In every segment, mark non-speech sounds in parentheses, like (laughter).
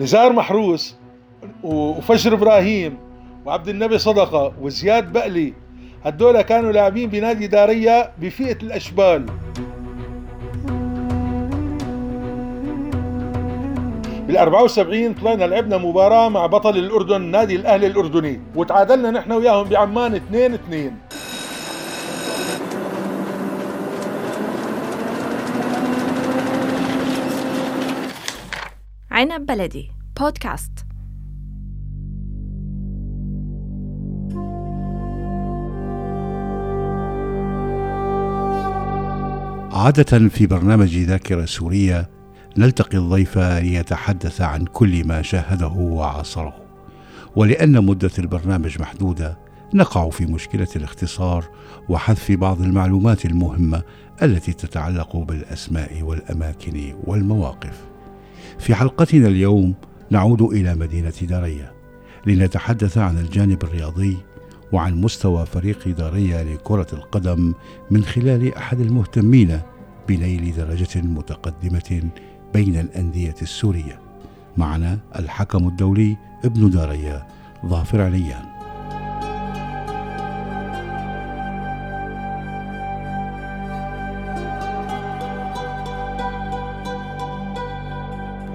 نزار محروس وفجر إبراهيم وعبد النبي صدقة وزياد بقلي هدول كانوا لاعبين بنادي دارية بفئة الأشبال. بال 74 طلعنا لعبنا مباراة مع بطل الأردن نادي الأهلي الأردني وتعادلنا نحن وياهم بعمان 2 2 عنب بلدي. بودكاست. عادة في برنامج ذاكرة سورية نلتقي الضيف ليتحدث عن كل ما شاهده وعاصره. ولأن مدة البرنامج محدودة نقع في مشكلة الاختصار وحذف بعض المعلومات المهمة التي تتعلق بالأسماء والأماكن والمواقف. في حلقتنا اليوم نعود إلى مدينة دارية لنتحدث عن الجانب الرياضي وعن مستوى فريق دارية لكرة القدم من خلال أحد المهتمين بنيل درجة متقدمة بين الأندية السورية. معنا الحكم الدولي ابن دارية ظافر عليان.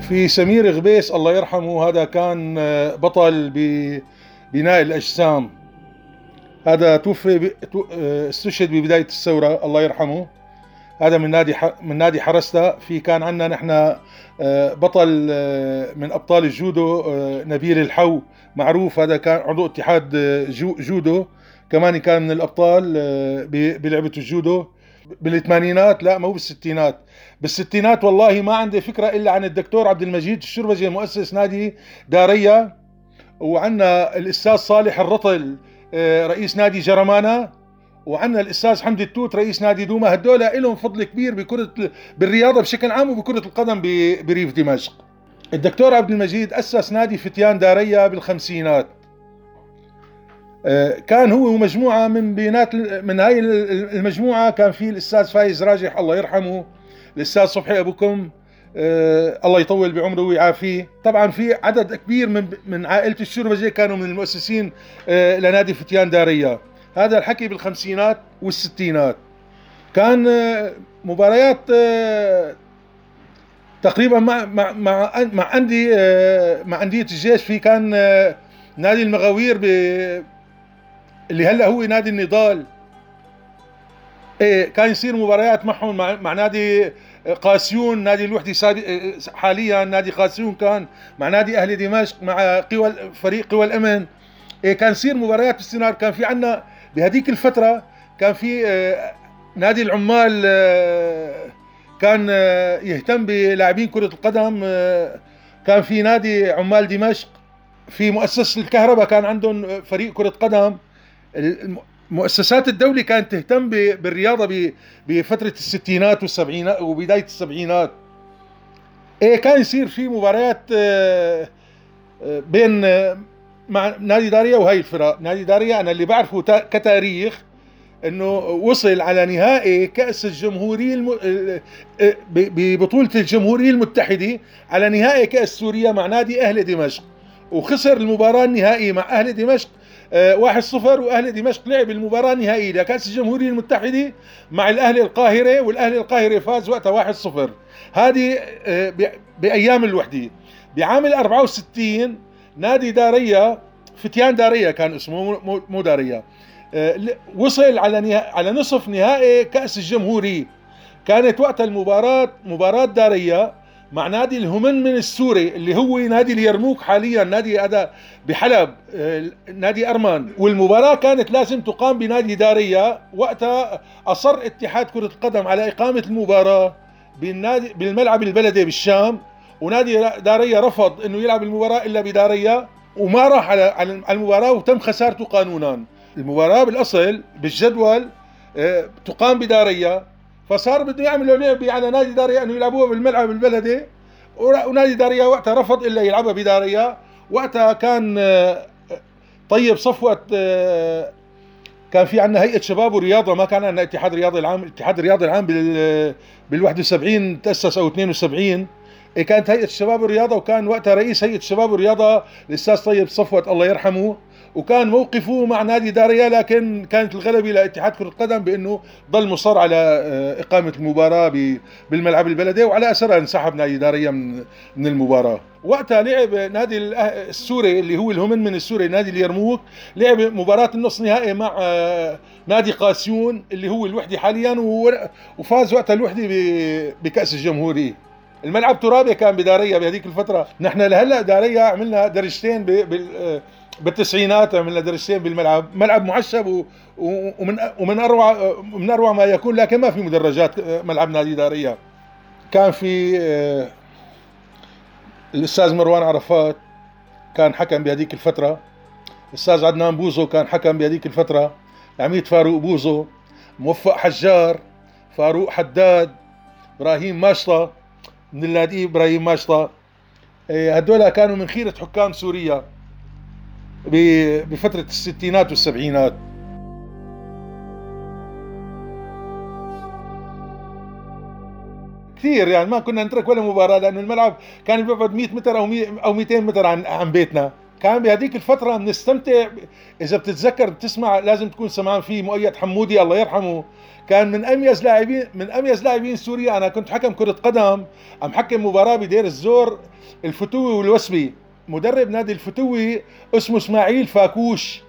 في سمير غبيس الله يرحمه هذا كان بطل ببناء الأجسام. هذا توفي استشهد ببداية الثورة الله يرحمه. هذا من نادي من نادي حرستا. في كان عندنا نحن آه، بطل آه، من أبطال الجودو آه، نبيل الحو معروف. هذا كان عضو اتحاد جودو. كمان كان من الأبطال بلعبة الجودو. بالثمانينات لا مو بالستينات. بالستينات والله ما عندي فكرة إلا عن الدكتور عبد المجيد الشربجي مؤسس نادي داريه وعندنا الأستاذ صالح الرطل رئيس نادي جرمانه وعندنا الأستاذ حمدي التوت رئيس نادي دوما. هدول لهم فضل كبير بكرة بالرياضة بشكل عام وبكرة القدم بريف دمشق. الدكتور عبد المجيد أسس نادي فتيان داريا بالخمسينات. آه، كان هو ومجموعه من بينات من هاي المجموعة. كان في الأستاذ فايز راجح الله يرحمه. الأستاذ صبحي أبوكم آه الله يطول بعمره ويعافيه. طبعا في عدد كبير من من عائلة الشربجي كانوا من المؤسسين آه لنادي فتيان داريا هذا الحكي بالخمسينات والستينات. كان آه، مباريات آه، تقريبا مع مع مع مع عندي آه، مع انديه الجيش. في كان نادي المغاوير اللي هلا هو نادي النضال. إيه كان يصير مباريات معهم مع, مع نادي قاسيون نادي الوحدة حاليا نادي قاسيون كان مع نادي أهلي دمشق مع قوى فريق قوى الأمن. إيه كان يصير مباريات باستمرار. كان في عندنا بهذيك الفترة كان في آه، نادي العمال آه، كان آه، يهتم بلاعبين كرة القدم كان في نادي عمال دمشق في مؤسسة الكهرباء كان عندهم فريق كرة قدم. المؤسسات الدولة كانت تهتم بالرياضة بفترة الستينات والسبعينات وبداية السبعينات. إيه كان يصير في مباريات بين مع نادي داريا وهي الفرق. نادي داريا أنا اللي بعرفه كتاريخ إنه وصل على نهائي كأس الجمهورية الم... ببطولة الجمهورية المتحدة على نهائي كأس سوريا مع نادي أهل دمشق. وخسر المباراة النهائية مع أهل دمشق آه، واحد صفر واهل دمشق لعب المباراة النهائيه لكاس الجمهورية المتحدة مع الأهلي القاهرة والأهلي القاهرة فاز وقتها واحد صفر. هذه آه، بأيام الوحدة. بعام ال 64 نادي دارية فتيان دارية كان اسمه مو دارية آه، وصل على على نصف نهائي كأس الجمهورية. كانت وقت المباراة مباراة دارية مع نادي الهمن من السوري اللي هو نادي اليرموك حاليا نادي هذا بحلب آه، نادي أرمان. والمباراة كانت لازم تقام بنادي داريا وقتها أصر اتحاد كرة القدم على إقامة المباراة بالنادي بالملعب البلدي بالشام. ونادي داريا رفض إنه يلعب المباراة إلا بداريا وما راح على المباراة وتم خسارته قانونا. المباراة بالأصل بالجدول آه، تقام بداريا فصار بده يعملوا لعبه على نادي داريا أنه يلعبوها بالملعب البلدي. ونادي داريا وقتها رفض إلا يلعبها بداريا وقتها كان آه، طيب صفوه آه، كان في عندنا هيئة شباب ورياضة. ما كان عندنا اتحاد رياضي العام الاتحاد الرياضي العام بال بال 71 تأسس أو 72 إيه كانت هيئة الشباب والرياضه وكان وقتها رئيس هيئة الشباب والرياضه الأستاذ طيب صفوت الله يرحمه. وكان موقفه مع نادي داريا لكن كانت الغلبة لاتحاد كرة القدم بأنه ضل مصر على آه، إقامة المباراة بالملعب البلدي وعلى اثرها انسحب نادي داريا من المباراة. وقتها لعب نادي السوري اللي هو الهمن من السوري نادي اليرموك لعب مباراة النص نهائي مع آه، نادي قاسيون اللي هو الوحده حاليا وفاز وقتها الوحده بكأس الجمهوريه الملعب ترابي كان بداريا بهذيك الفترة. نحن لهلأ داريا عملنا درجتين آه، بالتسعينات عملنا درجتين بالملعب. ملعب معشب ومن ومن اروع من أروع ما يكون لكن ما في مدرجات ملعب نادي داريا كان في آه، الأستاذ مروان عرفات كان حكم بهذيك الفترة. الأستاذ عدنان بوزو كان حكم بهذيك الفترة. العميد فاروق بوزو موفق حجار فاروق حداد إبراهيم ماشطة من النادي إبراهيم ماشطة. إيه، هدول كانوا من خيرة حكام سوريا. بفترة الستينات والسبعينات. كثير يعني ما كنا نترك ولا مباراة لأنه الملعب كان بيبعد 100 متر أو أو 200 متر عن عن بيتنا. كان بهذيك الفترة بنستمتع. إذا بتتذكر بتسمع لازم تكون سمعان فيه مؤيد حمودي الله يرحمه. كان من أميز لاعبين من أميز لاعبين سوريا. أنا كنت حكم كرة قدم عم حكم مباراة بدير الزور الفتوي والوسبي. مدرب نادي الفتوي اسمه اسماعيل فاكوش.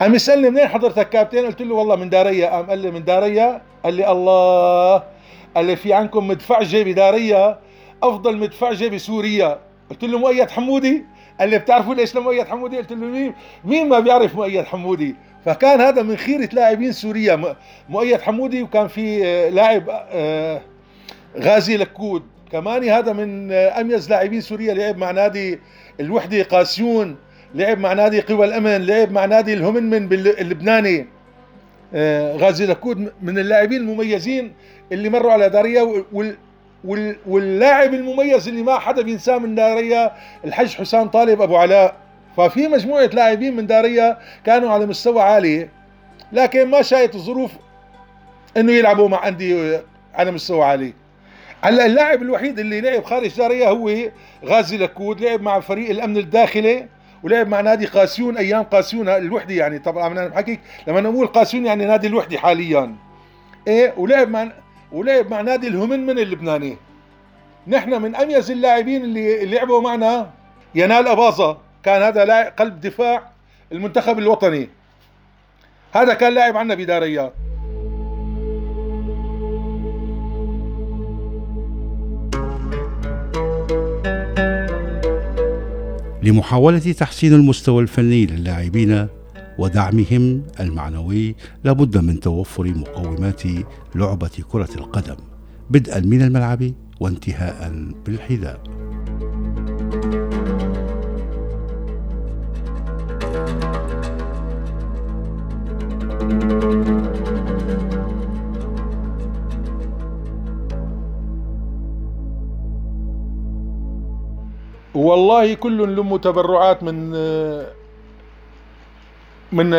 قام يسألني منين حضرتك كابتن؟ قلت له والله من داريا. قام قال لي من داريا. قال لي الله قال لي في عندكم مدفعجه بداريا أفضل مدفعجه بسوريا قلت له مؤيد حمودي؟ قال لي بتعرفوا ليش لمؤيد حمودي؟ قلت له مين؟ مين ما بيعرف مؤيد حمودي؟ فكان هذا من خيرة لاعبين سوريا. مؤيد حمودي وكان في آه، لاعب آه، غازي لكود. كمان هذا من أميز لاعبين سوريا لعب مع نادي الوحدة قاسيون لعب مع نادي قوى الأمن لعب مع نادي الهمنمن اللبناني. آه، غازي لكود من اللاعبين المميزين اللي مروا على داريا واللاعب المميز اللي ما حدا بينساه من داريا الحج حسام طالب أبو علاء. ففي مجموعة لاعبين من داريا كانوا على مستوى عالي لكن ما شايت الظروف إنه يلعبوا مع أندية على مستوى عالي. هلا اللاعب الوحيد اللي لعب خارج داريا هو غازي لكود لعب مع فريق الأمن الداخلي ولعب مع نادي قاسيون أيام قاسيون الوحدة يعني. طبعا أنا بحكيك لما نقول قاسيون يعني نادي الوحدة حاليا. إيه ولعب مع ولعب مع نادي الهمنمن اللبناني. نحن من أميز اللاعبين اللي لعبوا معنا ينال أباظة. كان هذا لاعب قلب دفاع المنتخب الوطني. هذا كان لاعب عنا بداريات لمحاولة تحسين المستوى الفني للاعبين ودعمهم المعنوي لابد من توفر مقومات لعبة كرة القدم بدءا من الملعب وانتهاء بالحذاء. والله كل لم تبرعات من من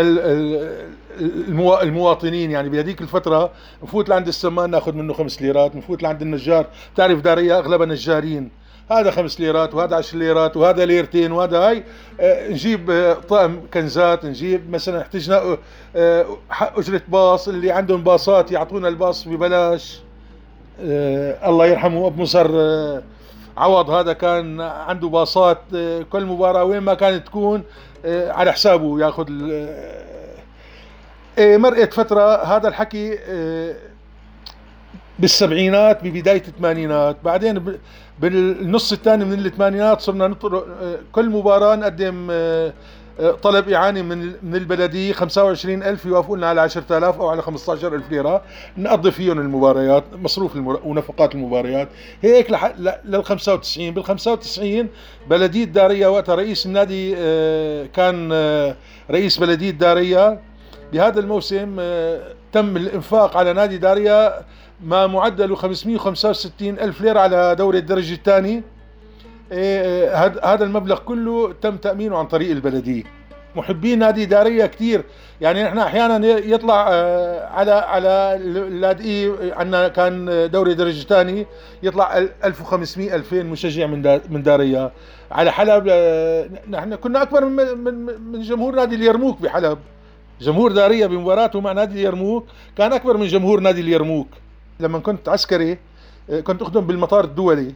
المواطنين. يعني بهذيك الفترة نفوت لعند السمان ناخذ منه خمس ليرات نفوت لعند النجار. تعرف دارية أغلبها نجارين هذا خمس ليرات وهذا عشر ليرات وهذا ليرتين وهذا هاي. آه، نجيب آه، طقم كنزات نجيب مثلا احتجنا آه، أجرة باص. اللي عندهم باصات يعطونا الباص ببلاش. الله يرحمه أبو مصر عوض هذا كان عنده باصات آه، كل مباراة وين ما كانت تكون آه، على حسابه ياخذ آه، مرقت فترة هذا الحكي بالسبعينات ببداية الثمانينات. بعدين بالنص الثاني من الثمانينات صرنا كل مباراة نقدم طلب إعانة من من البلدية 25 ألف يوافقوا لنا على 10000 أو على 15 ألف ليرة. نقضي فيهم المباريات مصروف المر... ونفقات المباريات. هيك لح... لل 95 بال 95 بلدية دارية وقتها رئيس النادي آه، كان آه، رئيس بلدية دارية بهذا الموسم آه، تم الإنفاق على نادي داريا ما معدله 565 ألف ليرة على دوري الدرجة الثاني. إيه، هذا المبلغ كله تم تأمينه عن طريق البلدية. محبين نادي داريه كثير يعني نحن أحيانا يطلع آه، على على اللاذقيه عندنا كان دوري درجة ثاني يطلع 1500 2000 مشجع من من دارية. على حلب آه، نحن كنا أكبر من من من جمهور نادي اليرموك بحلب. جمهور دارية بمباراته مع نادي اليرموك كان أكبر من جمهور نادي اليرموك. لما كنت عسكري آه، كنت أخدم بالمطار الدولي.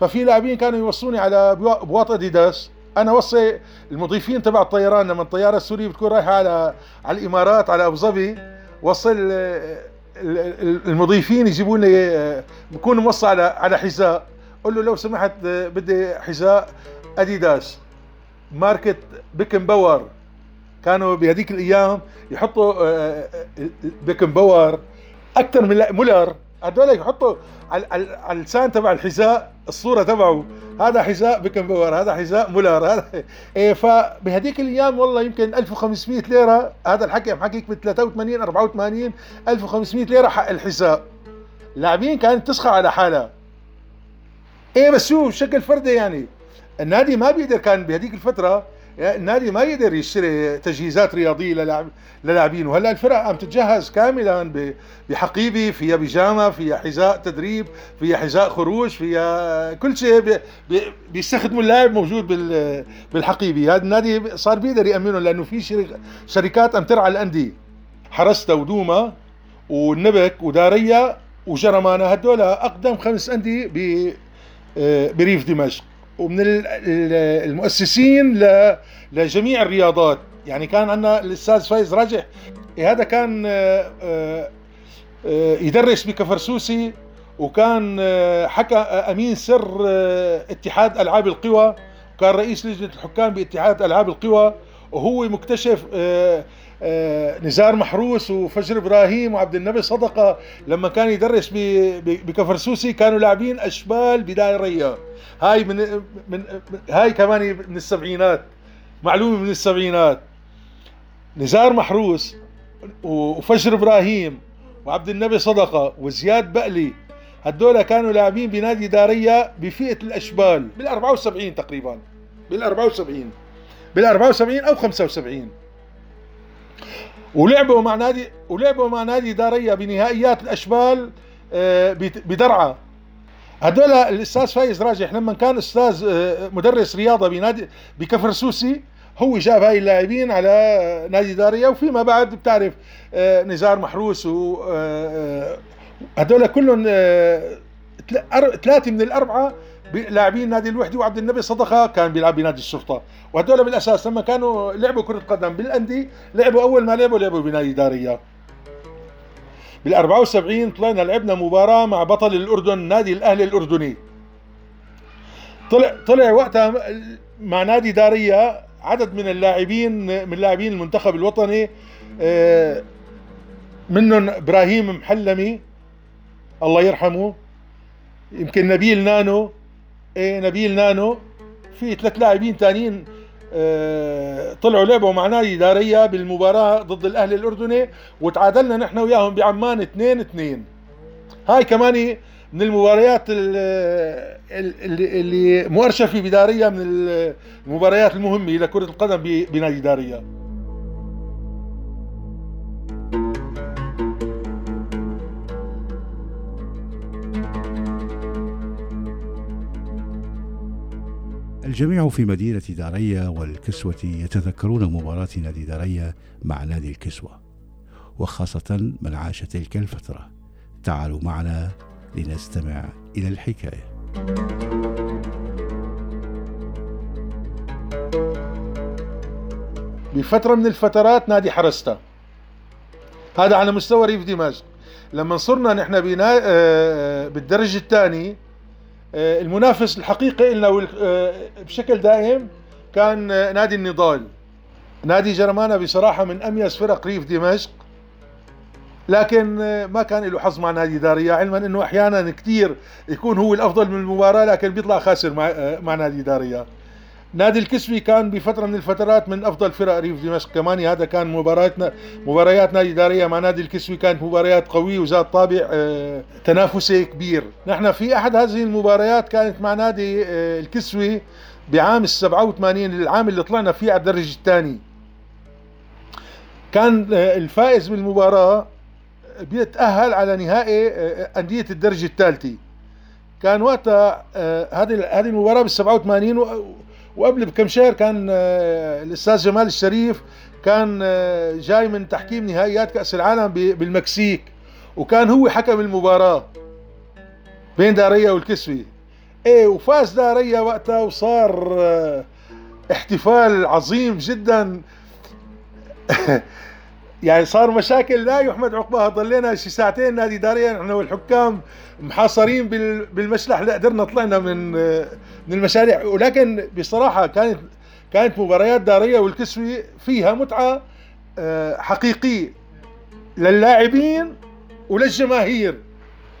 ففي لاعبين كانوا يوصوني على بواط أديداس. أنا وصي المضيفين تبع الطيران لما الطيارة السورية بتكون رايحة على على الإمارات على أبو ظبي وصل المضيفين يجيبوا لي بكون موصى على على حذاء. قول له لو سمحت بدي حذاء أديداس. ماركة بيكنباور كانوا بهذيك الأيام يحطوا آه، آه، بيكنباور أكثر من مولر. هذول يحطوا على اللسان تبع الحذاء الصورة تبعه. هذا حذاء بيكنباور هذا حذاء مولر هذا إيه فبهذيك الأيام والله يمكن 1500 ليرة. هذا الحكي عم حكيك ب 83 84 1500 ليرة حق الحذاء. لاعبين كانت تسخى على حالها. إيه بس شو بشكل فردي يعني. النادي ما بيقدر كان بهذيك الفترة النادي ما يقدر يشتري تجهيزات رياضية للاعب للاعبين. وهلا الفرق عم تتجهز كاملا بحقيبة فيها بيجامة فيها حذاء تدريب فيها حذاء خروج فيها كل شيء بيستخدموا اللاعب موجود بالحقيبة. هذا النادي صار بيقدر يامنه لأنه في شركات عم ترعى الأندية. حرستا ودوما والنبك وداريا وجرمانة هدول أقدم خمس أندية آه، بريف دمشق. ومن المؤسسين لجميع الرياضات. يعني كان عندنا الأستاذ فايز راجح. هذا كان آه، آه، آه، يدرس بكفرسوسي وكان حكى أمين سر اتحاد ألعاب القوى. وكان رئيس لجنة الحكام باتحاد ألعاب القوى. وهو مكتشف نزار محروس وفجر إبراهيم وعبد النبي صدقة لما كان يدرس بكفرسوسي كانوا لاعبين أشبال بداية ريا هاي من من هاي كمان من السبعينات معلومة من السبعينات. نزار محروس وفجر إبراهيم وعبد النبي صدقة وزياد بقلي هدول كانوا لاعبين بنادي داريا بفئة الأشبال. بال 74 تقريبا. بال 74 بال 74 أو 75 ولعبوا مع نادي ولعبوا مع نادي داريا بنهائيات الأشبال آه، بدرعا. هدول الأستاذ فايز راجح لما كان أستاذ آه، مدرس رياضة بنادي بكفر سوسي هو جاب هاي اللاعبين على نادي داريا وفيما بعد بتعرف آه، نزار محروس و هدول كلهم ثلاثة من الأربعة لاعبين نادي الوحده وعبد النبي صدقة كان بيلعب بنادي الشرطة. وهدول بالأساس لما كانوا لعبوا كرة قدم بالأندي لعبوا أول ما لعبوا لعبوا بنادي داريا بال 74 طلعنا لعبنا مباراة مع بطل الأردن نادي الأهلي الأردني. طلع طلع وقتها مع نادي داريا عدد من اللاعبين من لاعبين المنتخب الوطني آه، منهم إبراهيم محلمي الله يرحمه يمكن نبيل نانو نبيل نانو. في ثلاث لاعبين ثانيين آه طلعوا لعبوا مع نادي داريا بالمباراة ضد الأهلي الأردني وتعادلنا نحن وياهم بعمان 2 2 هاي كمان من المباريات اللي, اللي مؤرشة في بداريا من المباريات المهمة لكرة القدم بنادي داريا. الجميع في مدينة داريا والكسوة يتذكرون مباراة نادي داريا مع نادي الكسوة وخاصة من عاش تلك الفترة. تعالوا معنا لنستمع إلى الحكاية. بفترة من الفترات نادي حرستا. هذا على مستوى ريف دمشق. لما صرنا نحن آه، آه، بالدرجة الثاني المنافس الحقيقي لنا آه، بشكل دائم كان آه، نادي النضال. نادي جرمانة بصراحة من أميز فرق ريف دمشق لكن ما كان له حظ مع نادي داريا علما إنه أحيانا كثير يكون هو الأفضل من المباراة لكن بيطلع خاسر مع, مع نادي داريا. نادي الكسبي كان بفترة من الفترات من أفضل فرق ريف دمشق. كمان هذا كان مباراتنا مباريات نادي داريا مع نادي الكسبي كانت مباريات قوية وذات طابع آه، تنافسي كبير. نحن في أحد هذه المباريات كانت مع نادي آه، الكسوي بعام ال 87 العام اللي طلعنا فيه على الدرجه الثاني. كان آه، الفائز بالمباراة بيتأهل على نهائي أندية الدرجة الثالثة. كان وقتها هذه هذه المباراة بال 87 و- وقبل بكم شهر كان آه، الأستاذ جمال الشريف كان آه، جاي من تحكيم نهائيات كأس العالم بالمكسيك وكان هو حكم المباراة بين داريا والكسوي إيه وفاز داريا وقتها وصار آه، احتفال عظيم جدا. (laughs) يعني صار مشاكل لا يحمد عقباها ضلينا شي ساعتين نادي داريا نحن والحكام محاصرين بال- بالمشلح لا قدرنا طلعنا من من المشاريع. ولكن بصراحة كانت كانت مباريات داريا والكسوي فيها متعة آه، حقيقية للاعبين وللجماهير.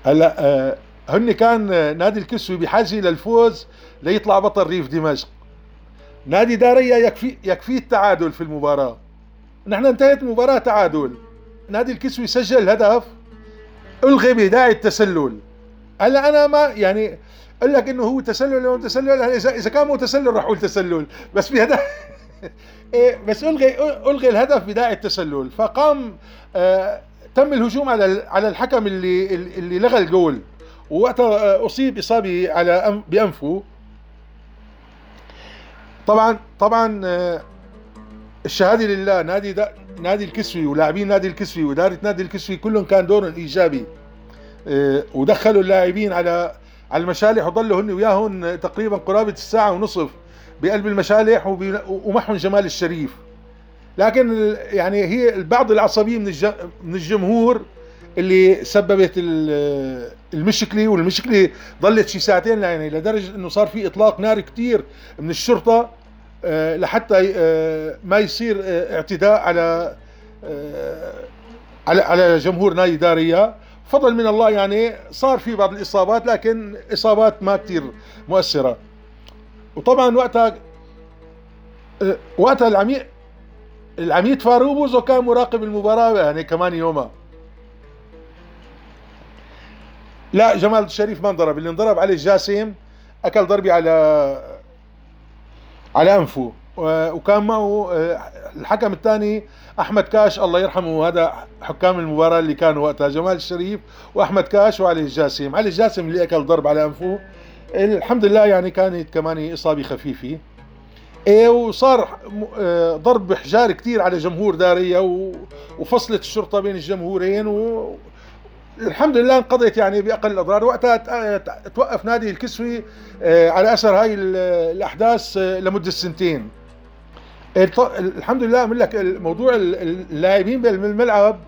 هلا آه، هن كان آه، نادي الكسوي بحاجة للفوز ليطلع بطل ريف دمشق. نادي داريا يكفي يكفيه التعادل في المباراة. نحن انتهت المباراة تعادل. نادي الكسوي سجل هدف ألغي بداعي التسلل. هلا أنا ما يعني أقول لك إنه هو تسلل أو تسلل؟ اذا إذا كان مو تسلل راح أقول تسلل. بس بهدف (laughs) إيه بس الغي ألغي الهدف بداعي التسلل فقام آه تم الهجوم على على الحكم اللي اللي لغى الجول. ووقتها آه، أصيب اصابه على بأنفه. طبعا طبعا آه الشهادة لله نادي نادي الكسوي ولاعبين نادي الكسوي وإدارة نادي الكسوي كلهم كان دورهم إيجابي. ودخلوا اللاعبين على على المشالح وضلوا هن وياهم تقريبا قرابة الساعة ونصف بقلب المشالح ومعهم جمال الشريف. لكن يعني هي بعض العصبية من من الجمهور اللي سببت ال- المشكلة والمشكلة ضلت شي ساعتين يعني لدرجة إنه صار في إطلاق نار كتير من الشرطة آه، لحتى آه، ما يصير آه، اعتداء على على على جمهور نادي داريا فضل من الله يعني صار في بعض الإصابات لكن إصابات ما كتير مؤثرة. وطبعا وقتها وقتها العميد العميد فاروق بوزو كان مراقب المباراة يعني كمان يومها لا جمال الشريف ما انضرب اللي انضرب عليه جاسم أكل ضربه على على أنفه. وكان معه آه، الحكم الثاني أحمد كاش الله يرحمه هذا حكام المباراة اللي كانوا وقتها جمال الشريف وأحمد كاش وعلي الجاسم. علي الجاسم اللي أكل ضرب على أنفه الحمد لله يعني كانت كمان إصابة خفيفة. إيه وصار آه، ضرب بحجار كتير على جمهور داريا وفصلت الشرطة بين الجمهورين و الحمد لله انقضت يعني بأقل الأضرار. وقتها توقف نادي الكسوي آه، على أثر هاي ال- الأحداث آه، لمدة سنتين. الحمد لله أقول لك ال- اللاعبين بالملعب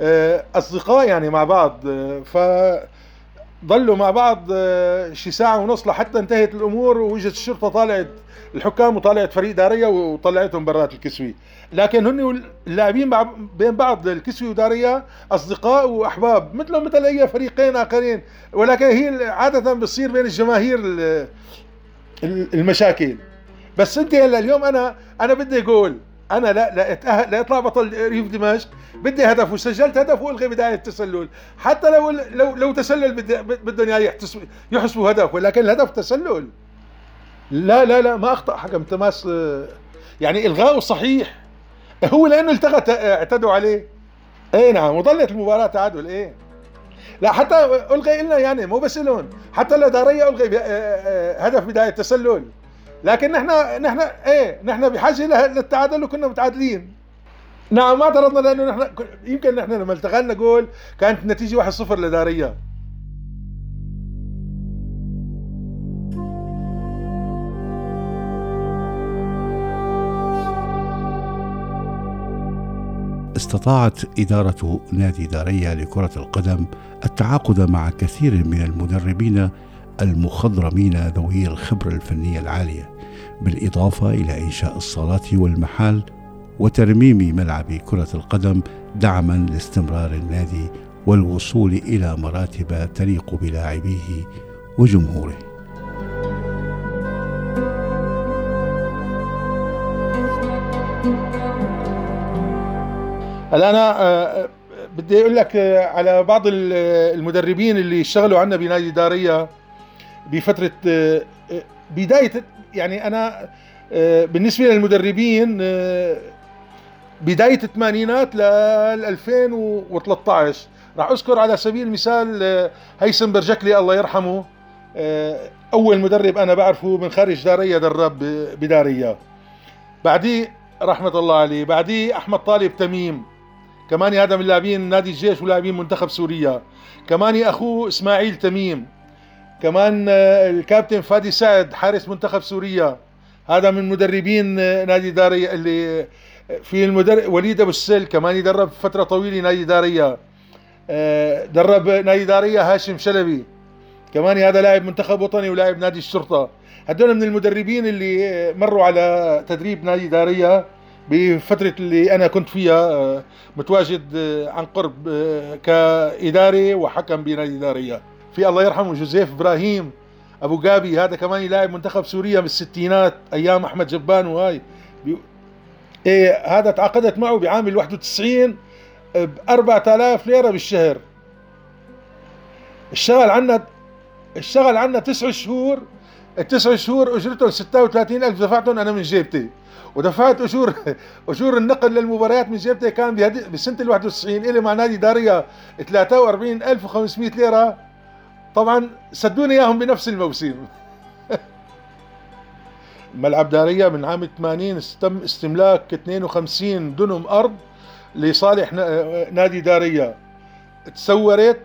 آه، أصدقاء يعني مع بعض آه، ف ضلوا مع بعض آه، شي ساعة ونص لحتى انتهت الأمور وإجت الشرطة طالعت الحكام وطالعت فريق داريا وطلعتهم برات الكسوي. لكن هن اللاعبين بين بعض الكسوي وداريا أصدقاء وأحباب مثلهم مثل أي فريقين آخرين. ولكن هي عادة بتصير بين الجماهير ال- ال- المشاكل. بس انت هلا اليوم أنا أنا بدي جول أنا لا لا لا اطلع بطل ريف دمشق بدي هدف وسجلت هدف وألغي بداية التسلل. حتى لو لو لو تسلل بدهم اياه يحسبوا هدف ولكن الهدف تسلل. لا لا لا ما أخطأ حكم تماس آه، يعني إلغاؤه صحيح. هو لأنه التغى اعتدوا عليه. اي نعم وظلت المباراة تعادل إيه. لا حتى ألغي لنا يعني مو بس لهم حتى لداريا ألغي آه، آه، هدف بداية تسلل لكن نحن نحن إيه نحن بحاجة للتعادل وكنا متعادلين. نعم ما اعترضنا لأنه نحن يمكن نحن لما التغلنا جول كانت النتيجة 1-0 لداريا. استطاعت إدارة نادي داريا لكرة القدم التعاقد مع كثير من المدربين المخضرمين ذوي الخبرة الفنية العالية بالإضافة إلى إنشاء الصالات والمحال وترميم ملعب كرة القدم دعما لاستمرار النادي والوصول إلى مراتب تليق بلاعبيه وجمهوره. هلا أنا آه، آه، بدي أقول لك آه، على بعض ال- المدربين اللي اشتغلوا عنا بنادي داريا بفترة آه، آه، بداية يعني أنا آه، بالنسبة للمدربين بداية الثمانينات لل 2013 راح أذكر على سبيل المثال هيثم برجكلي الله يرحمه أول مدرب أنا بعرفه من خارج داريا درب بداريا بعديه رحمة الله عليه بعديه أحمد طالب تميم. كمان هذا من لاعبين نادي الجيش ولاعبين منتخب سوريا. كمان أخوه إسماعيل تميم. كمان آه، الكابتن فادي سعد حارس منتخب سوريا. هذا من مدربين آه، نادي داريا اللي آه، في المدرب وليد أبو السل كمان يدرب فترة طويلة نادي داريا درب نادي داريا هاشم شلبي. كمان هذا لاعب منتخب وطني ولاعب نادي الشرطة. هدول من المدربين اللي مروا على تدريب نادي داريا بفترة اللي أنا كنت فيها متواجد عن قرب كإداري وحكم بنادي داريا في الله يرحمه جوزيف إبراهيم أبو جابي هذا كمان لاعب منتخب سوريا بالستينات أيام أحمد جبان وهاي. إيه هذا تعاقدت معه بعام ال 91 ب 4000 ليرة بالشهر. اشتغل عنا اشتغل عنا تسع شهور التسع شهور اجرتهم 36000 دفعتهم أنا من جيبتي. ودفعت أجور أجور النقل للمباريات من جيبتي كان بسنة ال 91 إلي مع نادي داريا 43500 ليرة. طبعا سدوني إياهم بنفس الموسم. (laughs) ملعب دارية من عام 80 تم استملاك 52 دنم أرض لصالح نادي دارية. تسورت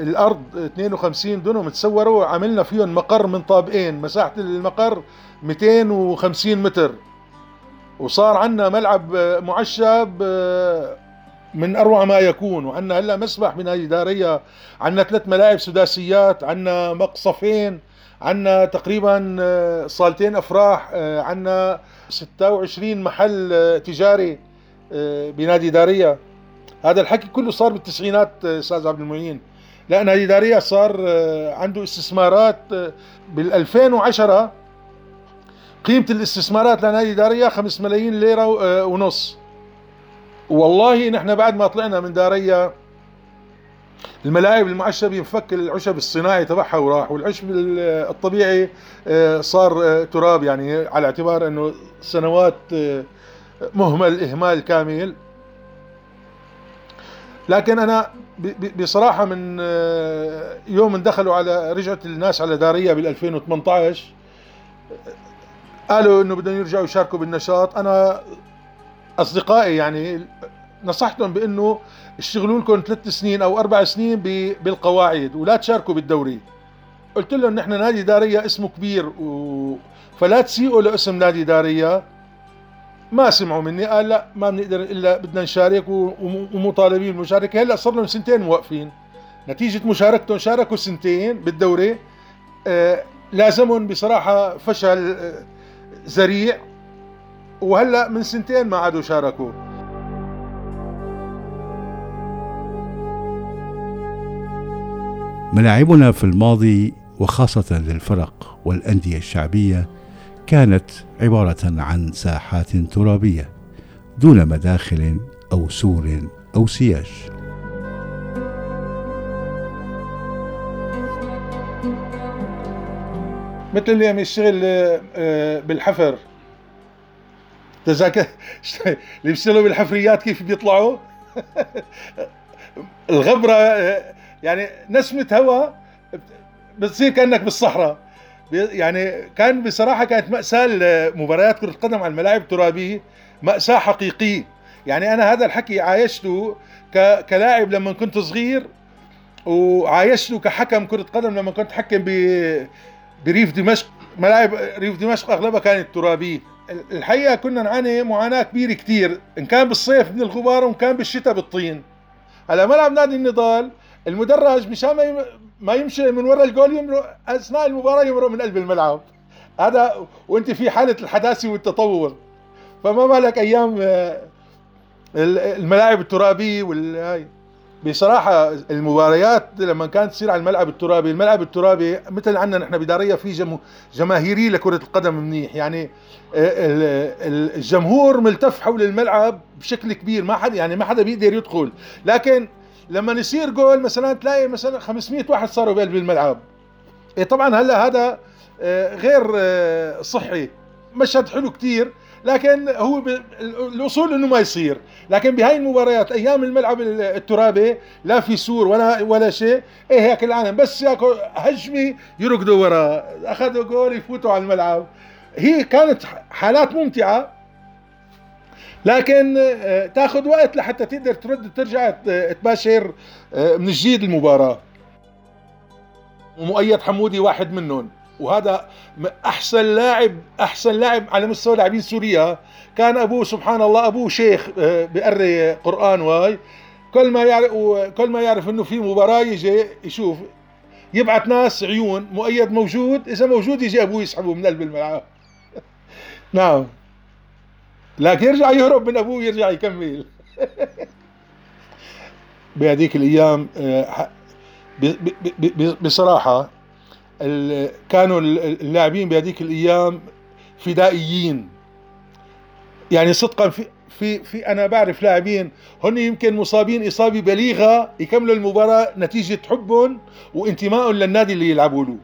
الأرض 52 دنم تسوروا عملنا فيهم مقر من طابقين. مساحة المقر 250 متر. وصار عندنا ملعب معشب من أروع ما يكون وعندنا هلا مسبح بنادي داريا عندنا ثلاث ملاعب سداسيات عندنا مقصفين عندنا تقريبا آه، صالتين أفراح آه، عندنا 26 محل آه، تجاري بنادي داريا هذا الحكي كله صار بالتسعينات أستاذ عبد المعين لا نادي داريا صار عنده استثمارات بال 2010 قيمة الاستثمارات لنادي داريا 5 ملايين ليرة ونص. والله نحن بعد ما طلعنا من داريا الملاعب المعشبة انفك العشب الصناعي تبعها وراح والعشب الطبيعي آه، صار آه، تراب يعني على اعتبار إنه سنوات آه، مهمل إهمال كامل. لكن أنا بصراحة من يوم من دخلوا على رجعت الناس على دارية بال 2018 قالوا إنه بدهم يرجعوا يشاركوا بالنشاط. أنا أصدقائي يعني نصحتهم بأنه اشتغلوا لكم ثلاث سنين أو أربع سنين بالقواعد ولا تشاركوا بالدوري. قلت لهم نحن نادي داريا اسمه كبير و... فلا تسيئوا لاسم نادي داريا ما سمعوا مني قال لا ما بنقدر إلا بدنا نشارك ومطالبين بالمشاركة. هلأ صار لهم سنتين موقفين. نتيجة مشاركتهم شاركوا سنتين بالدوري. آه لازمهم بصراحة فشل آه ذريع. وهلا من سنتين ما عادوا شاركوا. ملاعبنا في الماضي وخاصة للفرق والأندية الشعبية كانت عبارة عن ساحات ترابية دون مداخل أو سور أو سياج. مثل اللي عم يشتغل آه، بالحفر. تذاكر اللي بيشتغلوا بالحفريات كيف بيطلعوا؟ الغبرة يعني نسمة هواء بتصير كأنك بالصحراء. يعني كان بصراحة كانت مأساة مباريات كرة القدم على الملاعب الترابية مأساة حقيقية. يعني أنا هذا الحكي عايشته كلاعب لما كنت صغير وعايشته كحكم كرة قدم لما كنت حكم بريف دمشق. ملاعب ريف دمشق أغلبها كانت ترابية. الحقيقة كنا نعاني معاناة كبيرة كثير إن كان بالصيف من الغبار وإن كان بالشتاء بالطين. على ملعب نادي النضال المدرج مشان ما يمشي من وراء الجول يمرق أثناء المباراة يمرق من قلب الملعب. هذا وأنت في حالة الحداثة والتطور. فما بالك أيام آه، الملاعب الترابية والهاي بصراحة المباريات لما كانت تصير على الملعب الترابي الملعب الترابي مثل عندنا نحن بداريا في جماهيرية لكرة القدم منيح. يعني آه، الجمهور ملتف حول الملعب بشكل كبير. ما حدا يعني ما حدا بيقدر يدخل. لكن لما يصير جول مثلا تلاقي مثلا 500 واحد صاروا بقلب الملعب. إيه طبعا هلأ هذا آه، غير آه، صحي. مشهد حلو كتير. لكن هو ب... الوصول إنه ما يصير. لكن بهاي المباريات أيام الملعب الترابي لا في سور ولا ولا شيء. إيه هيك العالم؟ بس ياكل هجمة يركضوا وراه أخذوا جول يفوتوا على الملعب. هي كانت حالات ممتعة. لكن آه، تاخذ وقت لحتى تقدر ترد ترجع تباشر آه، من جديد المباراة. ومؤيد حمودي واحد منهم. وهذا أحسن لاعب أحسن لاعب على مستوى لاعبين سوريا. كان أبوه سبحان الله أبوه شيخ آه، بقري قرآن واي. كل ما يعرف كل ما يعرف إنه في مباراة يجي يشوف يبعث ناس عيون مؤيد موجود إذا موجود يجي أبوه يسحبه من قلب الملعب. (laughs) نعم. لكن يرجع يهرب من أبوه يرجع يكمل. (laughs) بهذيك الأيام آه، بصراحة كانوا اللاعبين بهذيك الأيام فدائيين. يعني صدقا في في في أنا بعرف لاعبين هن يمكن مصابين إصابة بليغة يكملوا المباراة نتيجة حبهم وانتمائهم للنادي اللي يلعبوا له.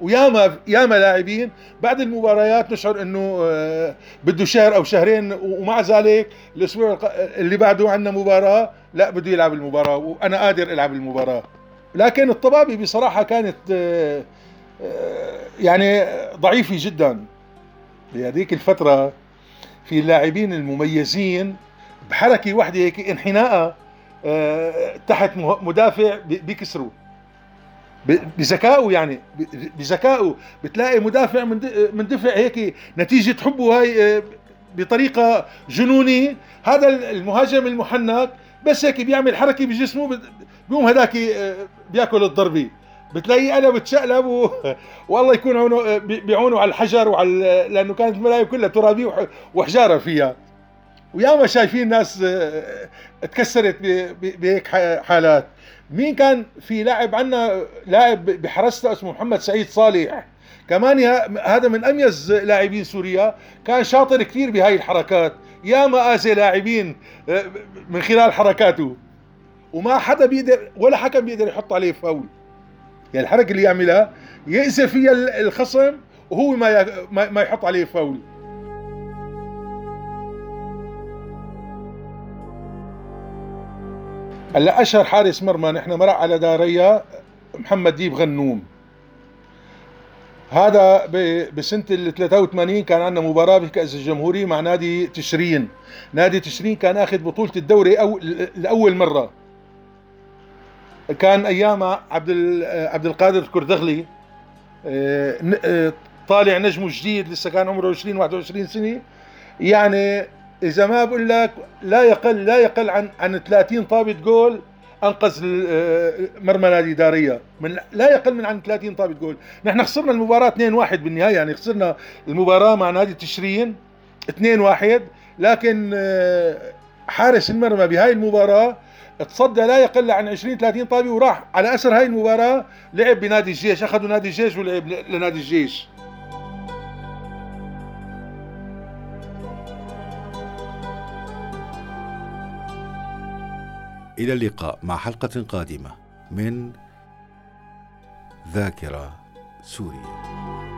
وياما ياما لاعبين بعد المباريات نشعر إنه آه، بده شهر أو شهرين ومع ذلك الأسبوع اللي بعده عندنا مباراة لا بده يلعب المباراة وأنا قادر ألعب المباراة. لكن الطبابي بصراحة كانت آه، آه، يعني ضعيفة جدا. بهذيك الفترة في اللاعبين المميزين بحركة واحدة هيك انحناء تحت مدافع بيكسروا. بذكائه يعني بذكائه. بتلاقي مدافع من دفع هيك نتيجة حبه هاي آه، بطريقة جنونية. هذا المهاجم المحنك بس هيك بيعمل حركة بجسمه بيقوم هذاك آه، بياكل الضربة بتلاقيه أنا بتشقلب و... والله يكون عونه آه، بيعونه على الحجر وعلى لأنه كانت الملاعب كلها ترابية وحجارة فيها. وياما شايفين ناس تكسرت بهيك حالات. مين كان في لاعب عنا لاعب بحرسته اسمه محمد سعيد صالح. كمان هذا من أميز لاعبين سوريا. كان شاطر كثير بهاي الحركات. يا ما اذى لاعبين آه، من خلال حركاته. وما حدا بيقدر ولا حكم بيقدر يحط عليه فاول. يعني الحركة اللي يعملها يأذي فيها الخصم وهو ما ما يحط عليه فاول. هلا أشهر حارس مرمى نحن مرق على داريا محمد ديب غنوم. هذا بسنة ال 83 كان عندنا مباراة بكأس الجمهورية مع نادي تشرين. نادي تشرين كان آخذ بطولة الدوري أو لأول مرة. كان ايامها عبد عبد القادر الكردغلي آه، آه، طالع نجمه جديد لسه كان عمره 20 21 سنة. يعني إذا ما بقول لك لا يقل لا يقل عن عن 30 طابه جول أنقذ آه، مرمى نادي داريا من لا يقل من عن 30 طابه جول. نحن خسرنا المباراة 2-1 بالنهاية يعني خسرنا المباراة مع نادي تشرين 2-1 لكن حارس المرمى بهاي المباراة تصدى لا يقل عن 20 30 طابه وراح على اثر هاي المباراة لعب بنادي الجيش أخذوا نادي الجيش ولعب لنادي الجيش. إلى اللقاء مع حلقة قادمة من ذاكرة سوريا.